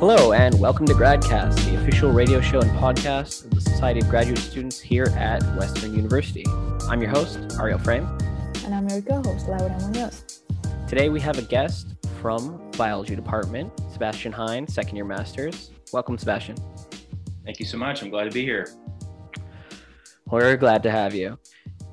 Hello, and welcome to GradCast, the official radio show and podcast of the Society of Graduate Students here at Western University. I'm your host, Ariel Frame. And I'm your co host, Laura Munoz. Today we have a guest from Biology Department, Sebastian Heine, second year master's. Welcome, Sebastian. Thank you so much. I'm glad to be here. We're glad to have you.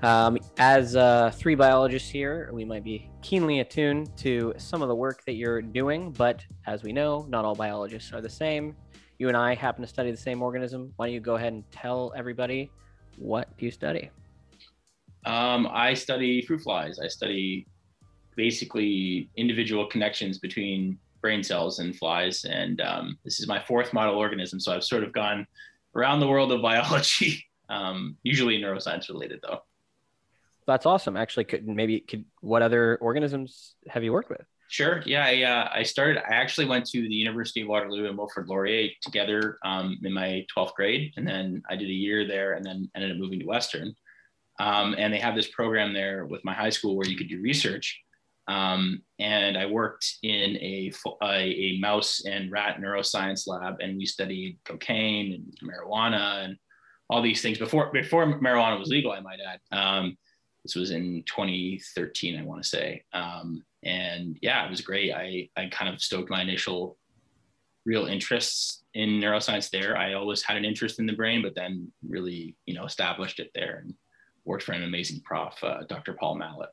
Um, as uh, three biologists here, we might be keenly attuned to some of the work that you're doing, but as we know, not all biologists are the same. You and I happen to study the same organism. Why don't you go ahead and tell everybody what you study? Um, I study fruit flies. I study basically individual connections between brain cells and flies, and um, this is my fourth model organism. So I've sort of gone around the world of biology, um, usually neuroscience related, though. That's awesome. Actually, could maybe could what other organisms have you worked with? Sure. Yeah, I, uh, I started. I actually went to the University of Waterloo and Wilfrid Laurier together um, in my 12th grade, and then I did a year there, and then ended up moving to Western. Um, and they have this program there with my high school where you could do research. Um, and I worked in a, a, a mouse and rat neuroscience lab, and we studied cocaine and marijuana and all these things before before marijuana was legal. I might add. Um, this was in 2013, I want to say. Um, and yeah, it was great. I, I kind of stoked my initial real interests in neuroscience there. I always had an interest in the brain, but then really, you know, established it there and worked for an amazing prof, uh, Dr. Paul Mallet.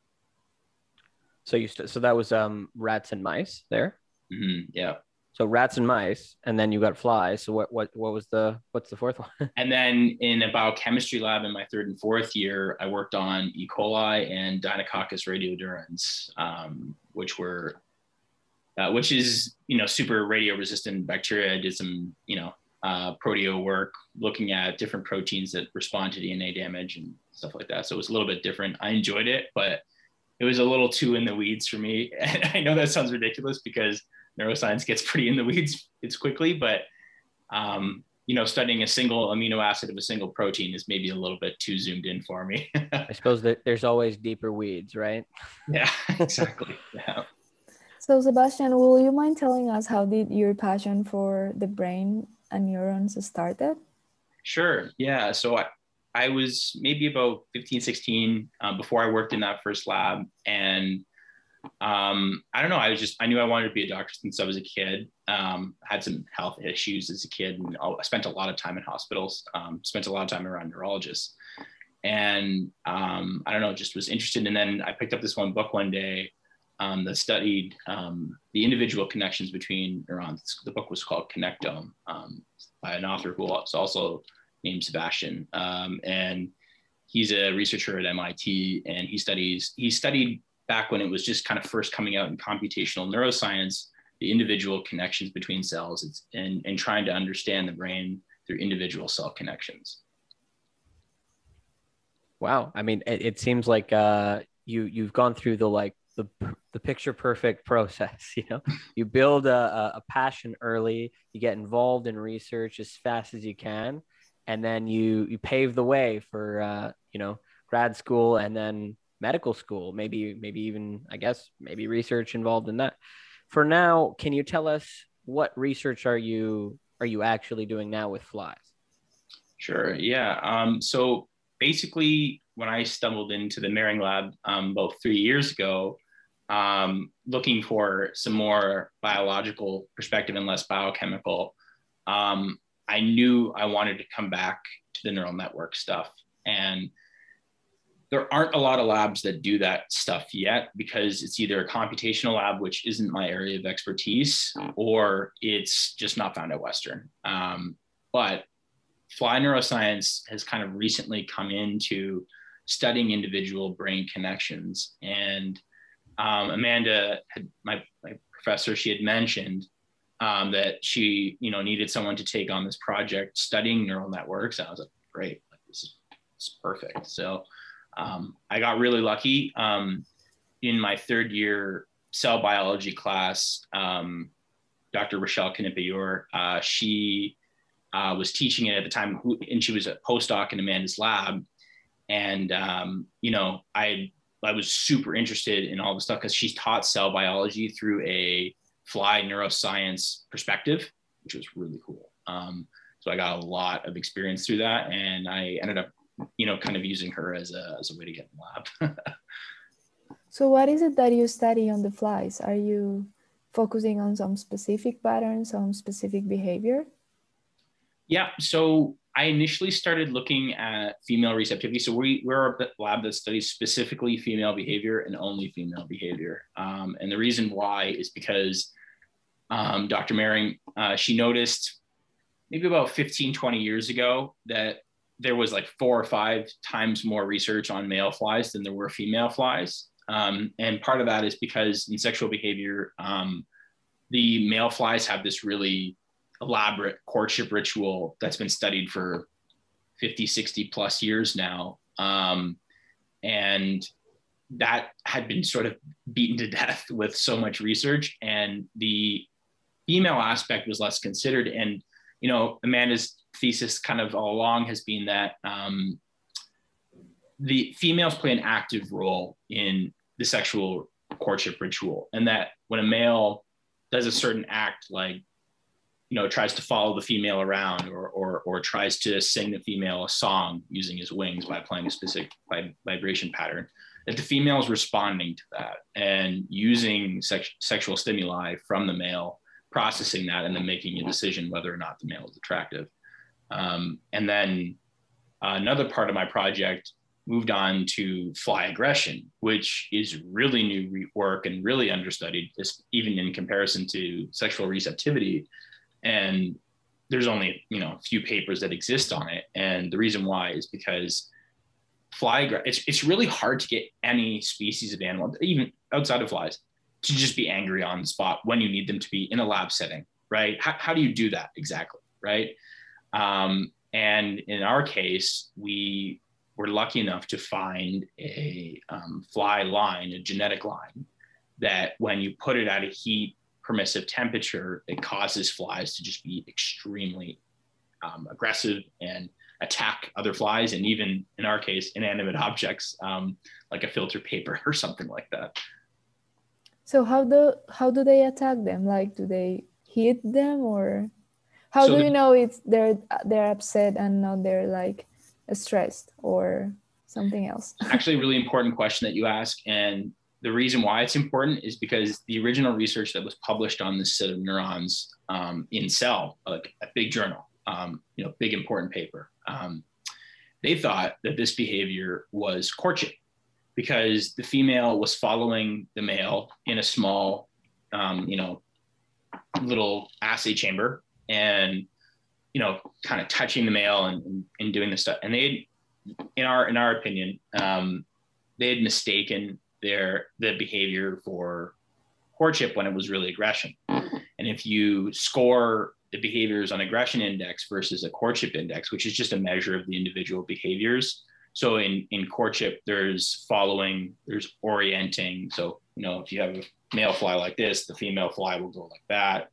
So you st- so that was um, rats and mice there. Mm-hmm, yeah. So rats and mice, and then you got flies. So what what what was the what's the fourth one? and then in a biochemistry lab in my third and fourth year, I worked on E. coli and Deinococcus radiodurans, um, which were uh, which is you know super radio resistant bacteria. I did some you know uh, proteo work looking at different proteins that respond to DNA damage and stuff like that. So it was a little bit different. I enjoyed it, but it was a little too in the weeds for me. And I know that sounds ridiculous because neuroscience gets pretty in the weeds it's quickly, but um, you know, studying a single amino acid of a single protein is maybe a little bit too zoomed in for me. I suppose that there's always deeper weeds, right? Yeah, exactly. Yeah. So Sebastian, will you mind telling us how did your passion for the brain and neurons started? Sure. Yeah. So I, I was maybe about 15, 16 um, before I worked in that first lab. And um, I don't know. I was just, I knew I wanted to be a doctor since I was a kid. Um, had some health issues as a kid and I spent a lot of time in hospitals, um, spent a lot of time around neurologists. And um, I don't know, just was interested. And then I picked up this one book one day um, that studied um, the individual connections between neurons. The book was called Connectome by an author who was also named Sebastian. and he's a researcher at MIT and he studies, he studied back when it was just kind of first coming out in computational neuroscience, the individual connections between cells and, and trying to understand the brain through individual cell connections. Wow. I mean, it, it seems like uh, you, you've gone through the, like the, the picture perfect process, you know, you build a, a passion early, you get involved in research as fast as you can, and then you, you pave the way for, uh, you know, grad school and then medical school, maybe maybe even I guess maybe research involved in that. For now, can you tell us what research are you are you actually doing now with flies? Sure. Yeah. Um, so basically, when I stumbled into the Moehring lab um, about three years ago, um, looking for some more biological perspective and less biochemical, um, I knew I wanted to come back to the neural network stuff. And there aren't a lot of labs that do that stuff yet because it's either a computational lab, which isn't my area of expertise, or it's just not found at Western. Um, but fly neuroscience has kind of recently come into studying individual brain connections. And um, Amanda, had, my, my professor, she had mentioned um, that she, you know, needed someone to take on this project studying neural networks. And I was like, great, like, this is, this is perfect. So um, I got really lucky. Um, in my third year cell biology class, um, Dr. Rochelle Knipeyor, uh, she uh, was teaching it at the time, and she was a postdoc in Amanda's lab. And um, you know, I I was super interested in all the stuff because she's taught cell biology through a fly neuroscience perspective. which was really cool. Um, so I got a lot of experience through that, and I ended up, you know, kind of using her as a as a way to get in the lab. so what is it that you study on the flies? Are you focusing on some specific patterns, some specific behavior? Yeah. So I initially started looking at female receptivity. So we, we're a lab that studies specifically female behavior and only female behavior. Um, and the reason why is because um, Dr. Moehring, uh, she noticed maybe about 15, 20 years ago that there was like four or five times more research on male flies than there were female flies. Um, and part of that is because in sexual behavior, um, the male flies have this really elaborate courtship ritual that's been studied for 50, 60 plus years now. Um, and that had been sort of beaten to death with so much research. And the female aspect was less considered. And, you know, Amanda's thesis kind of all along has been that um, the females play an active role in the sexual courtship ritual. And that when a male does a certain act like you know tries to follow the female around or, or or tries to sing the female a song using his wings by playing a specific vibration pattern that the female is responding to that and using sex, sexual stimuli from the male processing that and then making a decision whether or not the male is attractive um, and then another part of my project moved on to fly aggression, which is really new work and really understudied, even in comparison to sexual receptivity. And there's only you know a few papers that exist on it. And the reason why is because fly it's, it's really hard to get any species of animal even outside of flies to just be angry on the spot when you need them to be in a lab setting right? How, how do you do that exactly right um, and in our case we were lucky enough to find a um, fly line a genetic line that when you put it at a heat permissive temperature, it causes flies to just be extremely um, aggressive and attack other flies, and even in our case, inanimate objects um, like a filter paper or something like that. So how do how do they attack them? Like, do they hit them, or how so do you know it's they're they're upset and not they're like stressed or something else? Actually, a really important question that you ask, and the reason why it's important is because the original research that was published on this set of neurons um, in Cell, like a big journal, um, you know, big important paper, um, they thought that this behavior was courtship because the female was following the male in a small, um, you know, little assay chamber and, you know, kind of touching the male and, and, and doing this stuff. And they, in our in our opinion, um, they had mistaken their the behavior for courtship when it was really aggression. And if you score the behaviors on aggression index versus a courtship index, which is just a measure of the individual behaviors. So in, in courtship, there's following, there's orienting. So, you know, if you have a male fly like this, the female fly will go like that.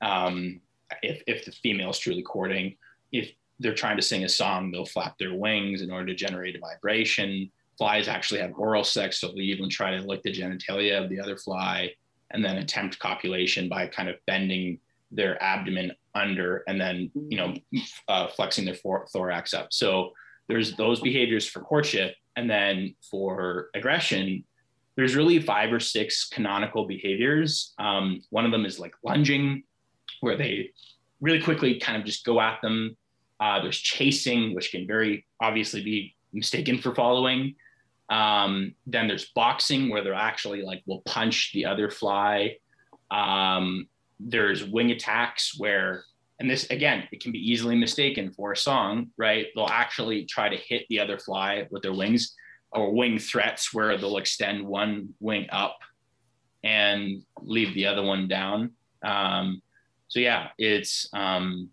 Um, if, if the female is truly courting, if they're trying to sing a song, they'll flap their wings in order to generate a vibration flies actually have oral sex, so they even try to lick the genitalia of the other fly and then attempt copulation by kind of bending their abdomen under and then you know uh, flexing their thorax up. So there's those behaviors for courtship, and then for aggression, there's really five or six canonical behaviors. Um, one of them is like lunging, where they really quickly kind of just go at them. Uh, there's chasing, which can very obviously be mistaken for following. Um, then there's boxing where they're actually like will punch the other fly. Um, there's wing attacks where, and this again, it can be easily mistaken for a song, right? They'll actually try to hit the other fly with their wings, or wing threats where they'll extend one wing up and leave the other one down. Um, so yeah, it's um,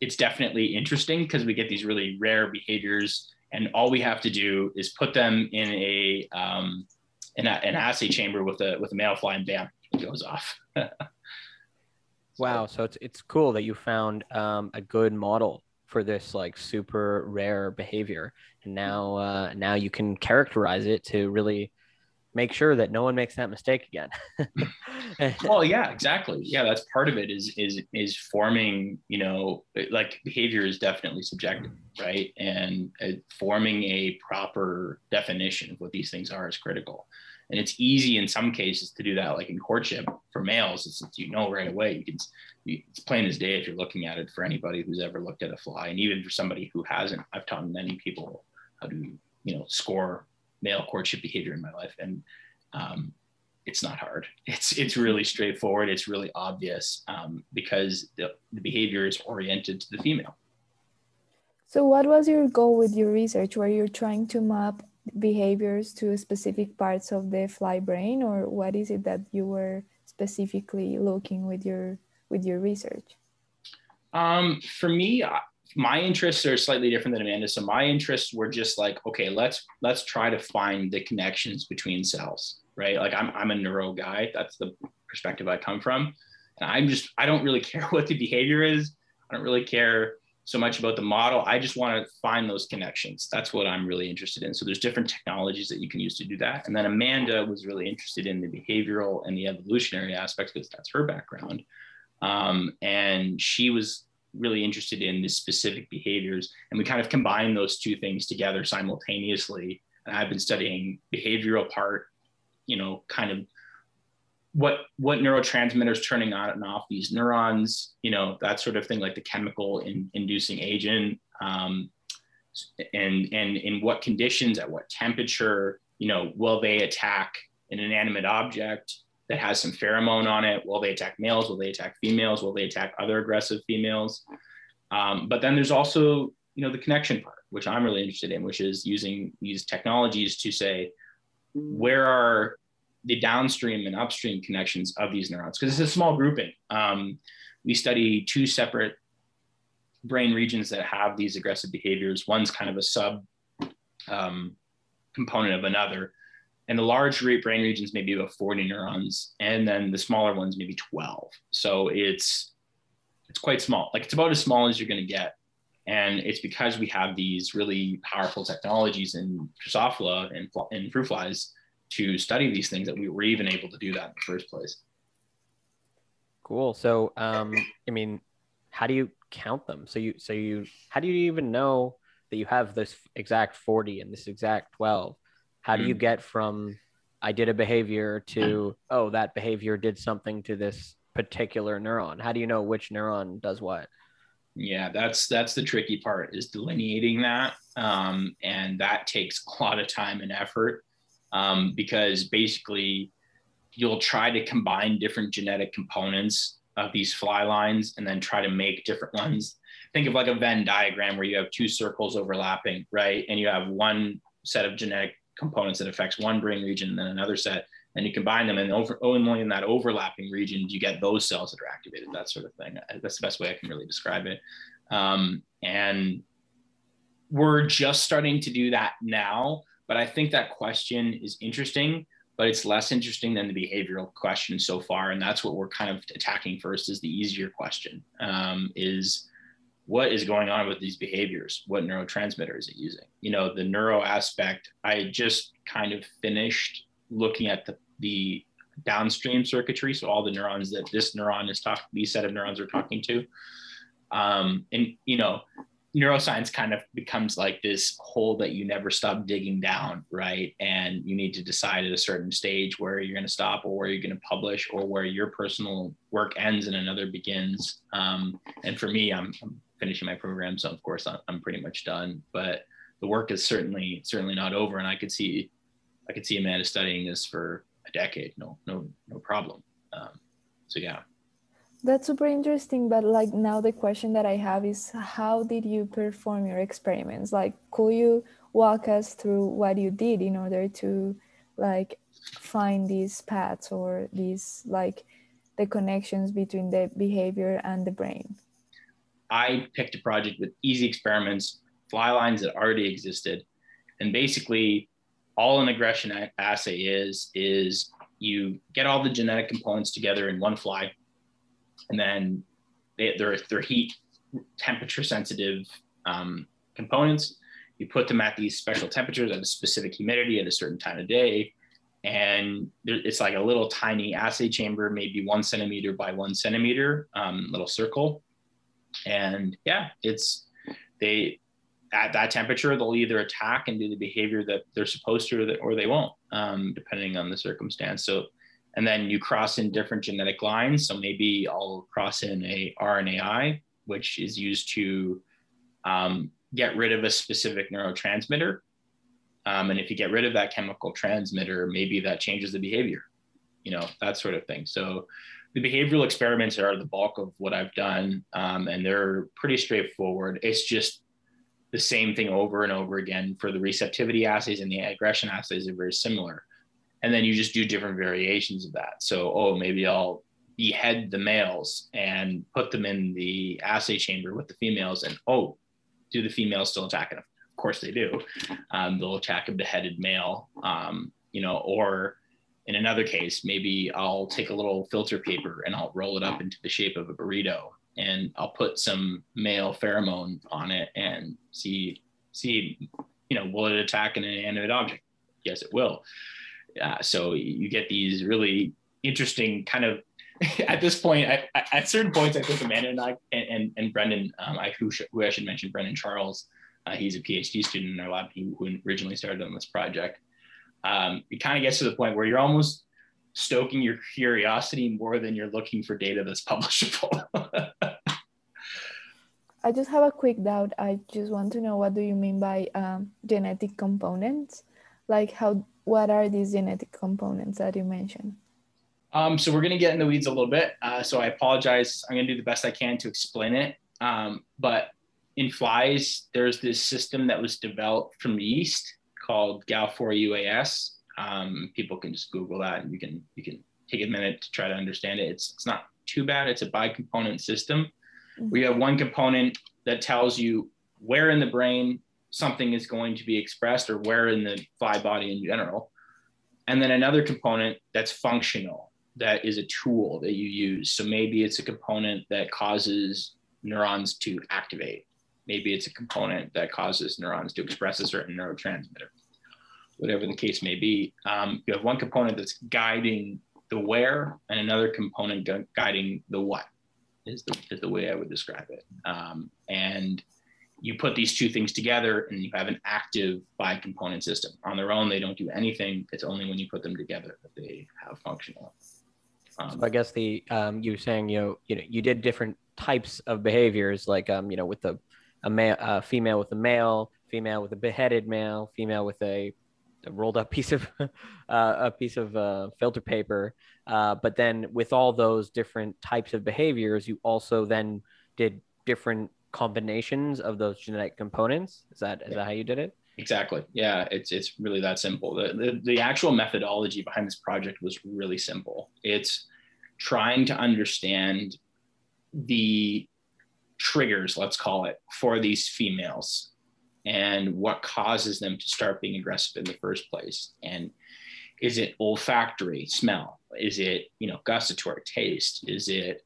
it's definitely interesting because we get these really rare behaviors and all we have to do is put them in a um, in a, an assay chamber with a with a male fly, and bam, it goes off. wow, so it's it's cool that you found um, a good model for this like super rare behavior, and now uh, now you can characterize it to really make sure that no one makes that mistake again. well, yeah, exactly. Yeah, that's part of it is is is forming, you know, like behavior is definitely subjective, right? And uh, forming a proper definition of what these things are is critical. And it's easy in some cases to do that, like in courtship for males, you know right away. You can, it's plain as day if you're looking at it for anybody who's ever looked at a fly, and even for somebody who hasn't. I've taught many people how to, you know, score male courtship behavior in my life, and um, it's not hard. It's it's really straightforward. It's really obvious um, because the, the behavior is oriented to the female. So, what was your goal with your research? Were you trying to map behaviors to specific parts of the fly brain, or what is it that you were specifically looking with your with your research? Um, for me, my interests are slightly different than Amanda. So my interests were just like, okay, let's let's try to find the connections between cells, right? Like I'm I'm a neuro guy. That's the perspective I come from. And I'm just I don't really care what the behavior is. I don't really care so much about the model. I just want to find those connections. That's what I'm really interested in. So there's different technologies that you can use to do that. And then Amanda was really interested in the behavioral and the evolutionary aspects because that's her background. Um, and she was really interested in the specific behaviors. And we kind of combine those two things together simultaneously. And I've been studying behavioral part, you know, kind of what what neurotransmitters turning on and off these neurons, you know, that sort of thing, like the chemical in, inducing agent, um, and and in what conditions, at what temperature, you know, will they attack an inanimate object? That has some pheromone on it. Will they attack males? Will they attack females? Will they attack other aggressive females? Um, but then there's also, you know, the connection part, which I'm really interested in, which is using these technologies to say, where are the downstream and upstream connections of these neurons? Because it's a small grouping. Um, we study two separate brain regions that have these aggressive behaviors. One's kind of a sub um, component of another and the large brain regions maybe about 40 neurons and then the smaller ones maybe 12 so it's it's quite small. Like it's about as small as you're going to get. And it's because we have these really powerful technologies in drosophila and, and fruit flies to study these things that we were even able to do that in the first place. Cool. So um i mean how do you count them? So you so you how do you even know that you have this exact 40 and this exact 12 how do you mm. get from I did a behavior to oh that behavior did something to this particular neuron? How do you know which neuron does what? Yeah, that's that's the tricky part is delineating that, um, and that takes a lot of time and effort um, because basically you'll try to combine different genetic components of these fly lines and then try to make different ones. Think of like a Venn diagram where you have two circles overlapping, right? And you have one set of genetic components that affects one brain region and then another set and you combine them and over, only in that overlapping region you get those cells that are activated that sort of thing. That's the best way i can really describe it. Um, and we're just starting to do that now but i think that question is interesting but it's less interesting than the behavioral question so far and that's what we're kind of attacking first is the easier question um, is what is going on with these behaviors? What neurotransmitter is it using? You know, the neuro aspect, I just kind of finished looking at the, the downstream circuitry. So all the neurons that this neuron is talking, these set of neurons are talking to. Um, and, you know, neuroscience kind of becomes like this hole that you never stop digging down, right? And you need to decide at a certain stage where you're going to stop or where you're going to publish or where your personal work ends and another begins. Um, and for me, I'm, I'm finishing my program, so of course I'm pretty much done. But the work is certainly certainly not over, and I could see I could see Amanda studying this for a decade, no no no problem. Um, so yeah. That's super interesting, but like now the question that I have is how did you perform your experiments? Like could you walk us through what you did in order to like find these paths or these like the connections between the behavior and the brain? I picked a project with easy experiments, fly lines that already existed. And basically, all an aggression assay is, is you get all the genetic components together in one fly, and then they, they're, they're heat, temperature sensitive um, components. You put them at these special temperatures at a specific humidity at a certain time of day, and it's like a little tiny assay chamber, maybe one centimeter by one centimeter, um, little circle. And yeah, it's they at that temperature they'll either attack and do the behavior that they're supposed to, or, that, or they won't, um, depending on the circumstance. So, and then you cross in different genetic lines. So maybe I'll cross in a RNAi, which is used to um, get rid of a specific neurotransmitter um, and if you get rid of that chemical transmitter, maybe that changes the behavior, you know, that sort of thing. So the behavioral experiments are the bulk of what I've done, um, and they're pretty straightforward. It's just the same thing over and over again for the receptivity assays and the aggression assays are very similar. And then you just do different variations of that. So, oh, maybe I'll behead the males and put them in the assay chamber with the females, and oh, do the females still attack enough? of course they do. Um, they'll attack a beheaded male, um, you know, or in another case, maybe I'll take a little filter paper and I'll roll it up into the shape of a burrito and I'll put some male pheromone on it and see, see, you know, will it attack an inanimate object? Yes, it will. Uh, so you get these really interesting kind of at this point, I, at certain points, I think Amanda and I and, and, and Brendan, um, I, who, who I should mention, Brendan Charles, uh, he's a PhD student in our lab he, who originally started on this project. Um, it kind of gets to the point where you're almost stoking your curiosity more than you're looking for data that's publishable. I just have a quick doubt. I just want to know what do you mean by um, genetic components? Like how, what are these genetic components that you mentioned? Um, so we're going to get in the weeds a little bit. Uh, so I apologize. I'm going to do the best I can to explain it. Um, but in flies, there's this system that was developed from yeast called Gal4UAS. Um, people can just Google that, and you can you can take a minute to try to understand it. It's it's not too bad. It's a bi-component system. Mm-hmm. We have one component that tells you where in the brain something is going to be expressed, or where in the fly body in general, and then another component that's functional. That is a tool that you use. So maybe it's a component that causes neurons to activate Maybe it's a component that causes neurons to express a certain neurotransmitter. Whatever the case may be, um, you have one component that's guiding the where and another component gu- guiding the what is the, is the way I would describe it. Um, and you put these two things together and you have an active bi-component system. On their own, they don't do anything. It's only when you put them together that they have functional. Um, so I guess the um, you were saying you know you know you did different types of behaviors like um you know with the a male, a female with a male, female with a beheaded male, female with a, a rolled up piece of uh, a piece of uh, filter paper. Uh, but then with all those different types of behaviors, you also then did different combinations of those genetic components. Is that is that how you did it? Exactly. Yeah, it's it's really that simple. The, the the actual methodology behind this project was really simple. It's trying to understand the triggers, let's call it, for these females and what causes them to start being aggressive in the first place. And is it olfactory smell? Is it, you know, gustatory taste? Is it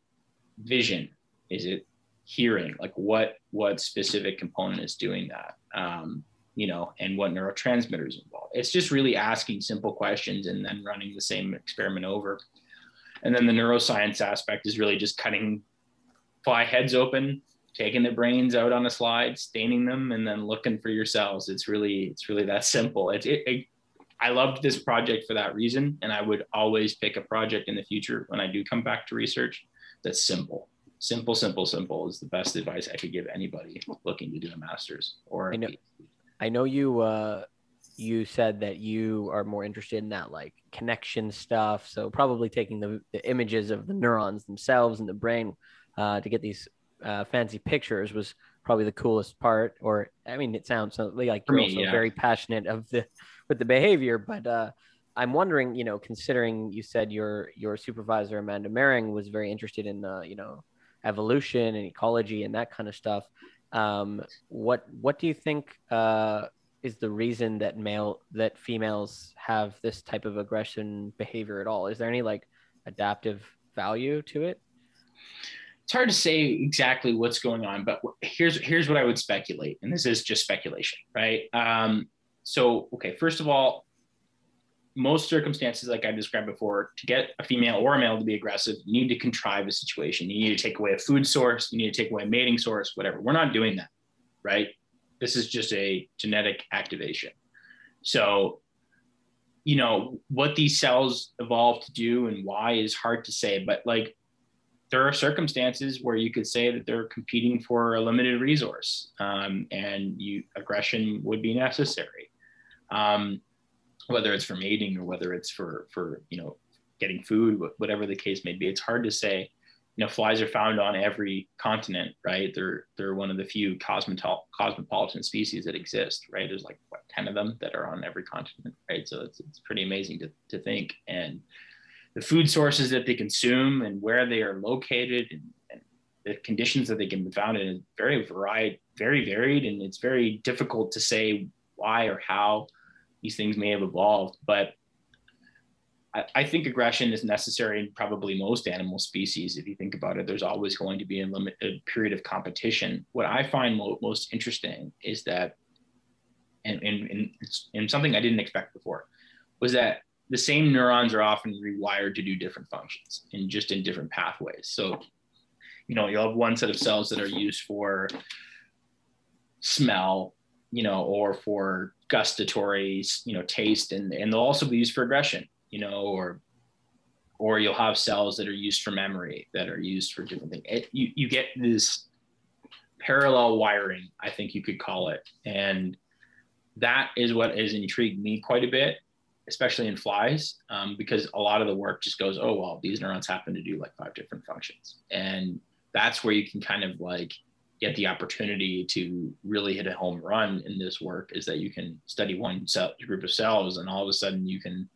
vision? Is it hearing? Like what what specific component is doing that? Um, you know, and what neurotransmitters involved. It's just really asking simple questions and then running the same experiment over. And then the neuroscience aspect is really just cutting fly heads open, taking the brains out on a slide, staining them, and then looking for your cells. It's really, it's really that simple. It's, it, it, I loved this project for that reason, and I would always pick a project in the future when I do come back to research that's simple. Simple, simple, simple is the best advice I could give anybody looking to do a master's or. I know, I know you. Uh, you said that you are more interested in that like connection stuff. So probably taking the, the images of the neurons themselves in the brain uh, to get these uh, fancy pictures was probably the coolest part. Or I mean, it sounds like you're me, also yeah. very passionate of the with the behavior, but uh, I'm wondering, you know, considering you said your your supervisor Amanda Moehring was very interested in uh, you know evolution and ecology and that kind of stuff. Um, what what do you think uh, is the reason that male that females have this type of aggression behavior at all? Is there any like adaptive value to it? It's hard to say exactly what's going on, but here's here's what I would speculate, and this is just speculation, right? Um, so, okay, first of all, most circumstances, like I described before, to get a female or a male to be aggressive, you need to contrive a situation. You need to take away a food source, you need to take away a mating source, whatever. We're not doing that, right? This is just a genetic activation. So, you know, what these cells evolve to do and why is hard to say, but like there are circumstances where you could say that they're competing for a limited resource um, and you aggression would be necessary. Um, whether it's for mating or whether it's for for you know getting food whatever the case may be it's hard to say you know flies are found on every continent right? They're they're one of the few cosmopol- cosmopolitan species that exist right? There's like what 10 of them that are on every continent right? So it's, it's pretty amazing to, to think. And the food sources that they consume and where they are located and, and the conditions that they can be found in is very varied very varied and it's very difficult to say why or how these things may have evolved. But I, I, think aggression is necessary in probably most animal species. If you think about it, there's always going to be a, limit, a period of competition. What I find mo- most interesting is that, and, and, and, and something I didn't expect before, was that the same neurons are often rewired to do different functions and just in different pathways. So, you know, you'll have one set of cells that are used for smell, you know, or for gustatory, you know, taste, and and they'll also be used for aggression, you know, or or you'll have cells that are used for memory that are used for different things. It, you you get this parallel wiring, I think you could call it, and that is what has intrigued me quite a bit, especially in flies, um, because a lot of the work just goes, oh well, these neurons happen to do like five different functions, and that's where you can kind of like get the opportunity to really hit a home run in this work is that you can study one cell, group of cells and all of a sudden you can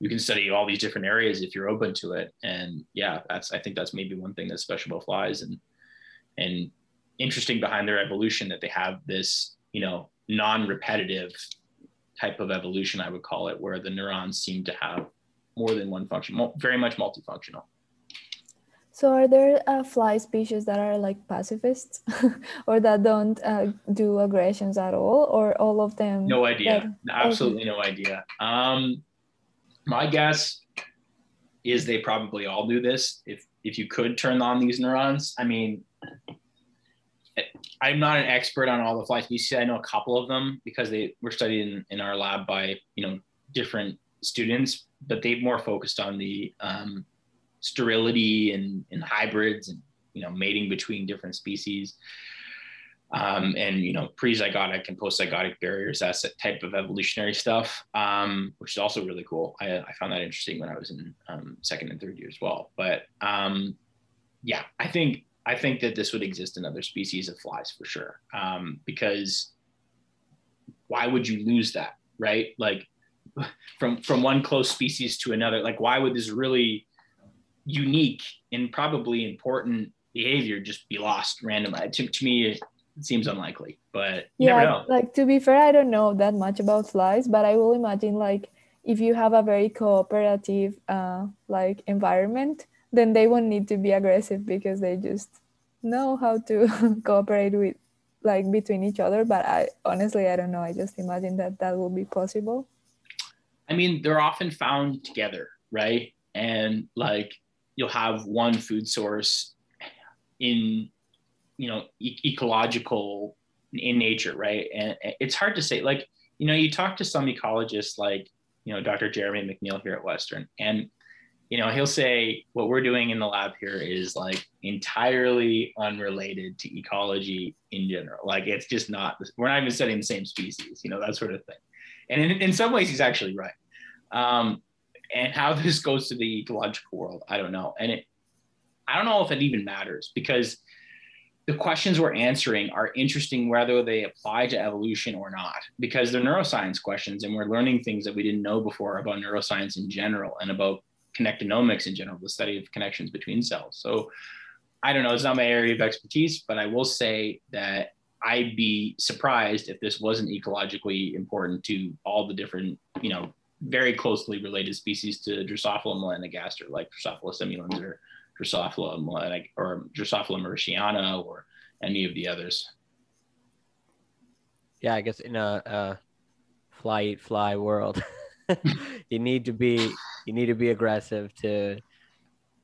you can study all these different areas if you're open to it. And yeah that's i think that's maybe one thing that's special about flies and and interesting behind their evolution that they have this you know non-repetitive type of evolution i would call it where the neurons seem to have more than one function very much multifunctional so are there uh, fly species that are like pacifists or that don't uh, do aggressions at all or all of them? No idea. That, Absolutely okay. no idea. Um, my guess is they probably all do this. If, if you could turn on these neurons, I mean, I'm not an expert on all the fly species. I know a couple of them because they were studied in, in our lab by, you know, different students, but they more focused on the um, sterility and, and hybrids and you know mating between different species. Um, and you know pre-zygotic and post-zygotic barriers that's that type of evolutionary stuff um, which is also really cool. I, I, found that interesting when i was in um, second and third year as well. But um, yeah i think i think that this would exist in other species of flies for sure um, because why would you lose that right like from from one close species to another like why would this really unique and probably important behavior just be lost randomly. To, to me, it seems unlikely, but never know. yeah, like to be fair, I don't know that much about flies, but I will imagine like if you have a very cooperative uh, like environment, then they won't need to be aggressive because they just know how to cooperate with like between each other. But I honestly, I don't know. I just imagine that that will be possible. I mean, they're often found together, right? And like you'll have one food source in you know e- ecological in nature right and it's hard to say like you know you talk to some ecologists like you know dr jeremy mcneil here at western and you know he'll say what we're doing in the lab here is like entirely unrelated to ecology in general. Like it's just not we're not even studying the same species you know that sort of thing. And in, in some ways he's actually right. Um, and how this goes to the ecological world, I don't know. And it, I don't know if it even matters because the questions we're answering are interesting whether they apply to evolution or not, because they're neuroscience questions and we're learning things that we didn't know before about neuroscience in general and about connectonomics in general, the study of connections between cells. So I don't know, it's not my area of expertise, but I will say that I'd be surprised if this wasn't ecologically important to all the different, you know, very closely related species to Drosophila melanogaster, like Drosophila simulans or Drosophila melanig or Drosophila mauritiana or any of the others. Yeah, I guess in a, a fly eat fly world, you need to be you need to be aggressive to.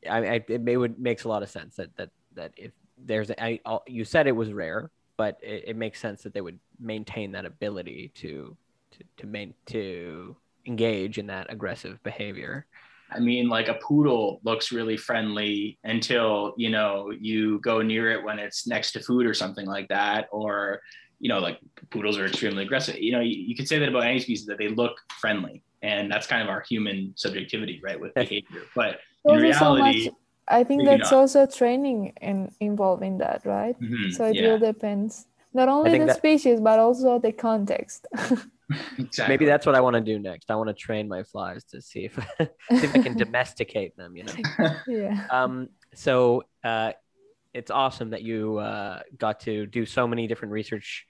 I, I it may, would makes a lot of sense that that that if there's a, I, you said it was rare, but it, it makes sense that they would maintain that ability to to to main to engage in that aggressive behavior. I mean, like a poodle looks really friendly until you know you go near it when it's next to food or something like that, or you know, like poodles are extremely aggressive. You know, you, you could say that about any species that they look friendly, and that's kind of our human subjectivity, right, with behavior. But in reality, so much, I think that's also training in involved in that, right? Mm-hmm, so it yeah. will depends not only the that, species but also the context. exactly. Maybe that's what I want to do next. I want to train my flies to see if see if I can domesticate them. You know. yeah. Um. So, uh, it's awesome that you uh, got to do so many different research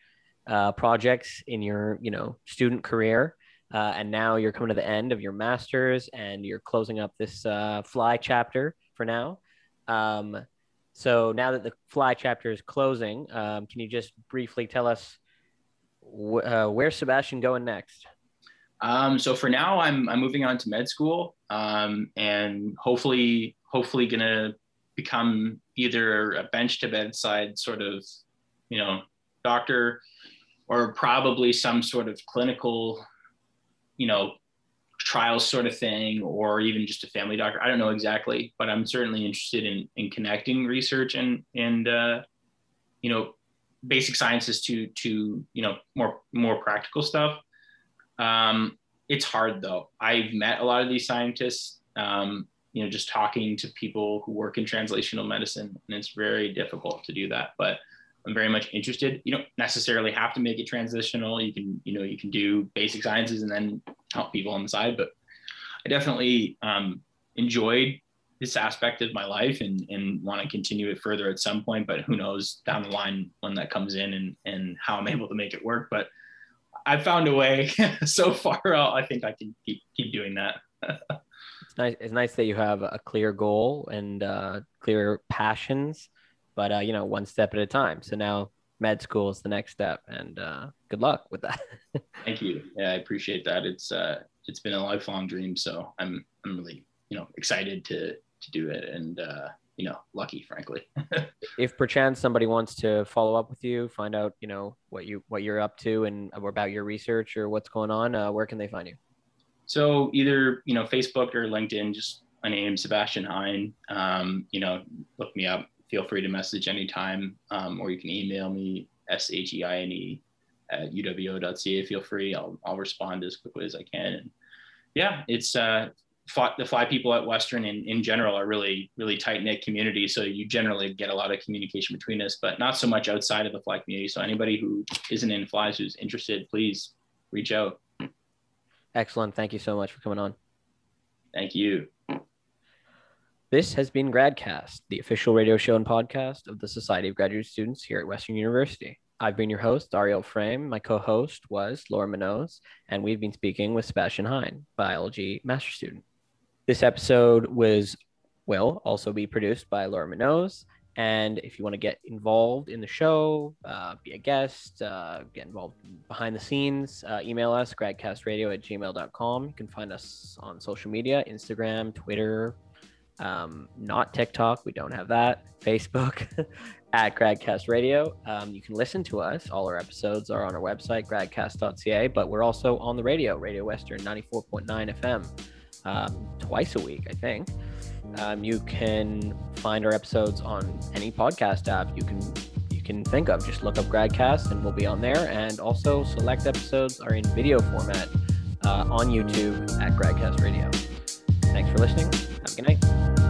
uh, projects in your, you know, student career, uh, and now you're coming to the end of your masters and you're closing up this uh, fly chapter for now. Um, so now that the fly chapter is closing, um, can you just briefly tell us wh- uh, where's Sebastian going next? Um, so for now, I'm I'm moving on to med school, um, and hopefully, hopefully, gonna become either a bench to bedside sort of, you know, doctor, or probably some sort of clinical, you know, trials sort of thing, or even just a family doctor. I don't know exactly, but I'm certainly interested in in connecting research and and uh, you know, basic sciences to to you know more more practical stuff. Um, it's hard though. I've met a lot of these scientists, um, you know, just talking to people who work in translational medicine, and it's very difficult to do that. But I'm very much interested. You don't necessarily have to make it transitional. You can, you know, you can do basic sciences and then help people on the side. But I definitely um, enjoyed this aspect of my life and, and want to continue it further at some point. But who knows down the line when that comes in and, and how I'm able to make it work. But I found a way so far. I'll, I think I can keep keep doing that. it's nice. It's nice that you have a clear goal and uh, clear passions, but uh, you know, one step at a time. So now med school is the next step, and uh, good luck with that. Thank you. Yeah, I appreciate that. It's uh, it's been a lifelong dream, so I'm I'm really you know excited to to do it, and uh, you know, lucky, frankly. if perchance somebody wants to follow up with you, find out, you know, what you what you're up to and about your research or what's going on, uh, where can they find you? So either you know Facebook or LinkedIn, just my name Sebastian Heine. Um, you know, look me up. Feel free to message anytime, um, or you can email me s h e i n e at uwo.ca. Feel free. I'll I'll respond as quickly as I can. And yeah, it's uh, the fly people at Western in, in general are really, really tight knit community. So you generally get a lot of communication between us, but not so much outside of the fly community. So anybody who isn't in flies who's interested, please reach out. Excellent. Thank you so much for coming on. Thank you. This has been Gradcast, the official radio show and podcast of the Society of Graduate Students here at Western University. I've been your host, Ariel Frame. My co host was Laura Munoz, and we've been speaking with Sebastian Heine, biology master student. This episode was will also be produced by Laura Munoz. And if you want to get involved in the show, uh, be a guest, uh, get involved behind the scenes, uh, email us, gradcastradio at gmail.com. You can find us on social media Instagram, Twitter, um, not TikTok. We don't have that. Facebook at Gradcast Radio. Um, you can listen to us. All our episodes are on our website, gradcast.ca, but we're also on the radio, Radio Western 94.9 FM, um, twice a week, I think. Um, you can find our episodes on any podcast app you can you can think of. Just look up Gradcast and we'll be on there. And also, select episodes are in video format uh, on YouTube at Gradcast Radio. Thanks for listening. Have a good night.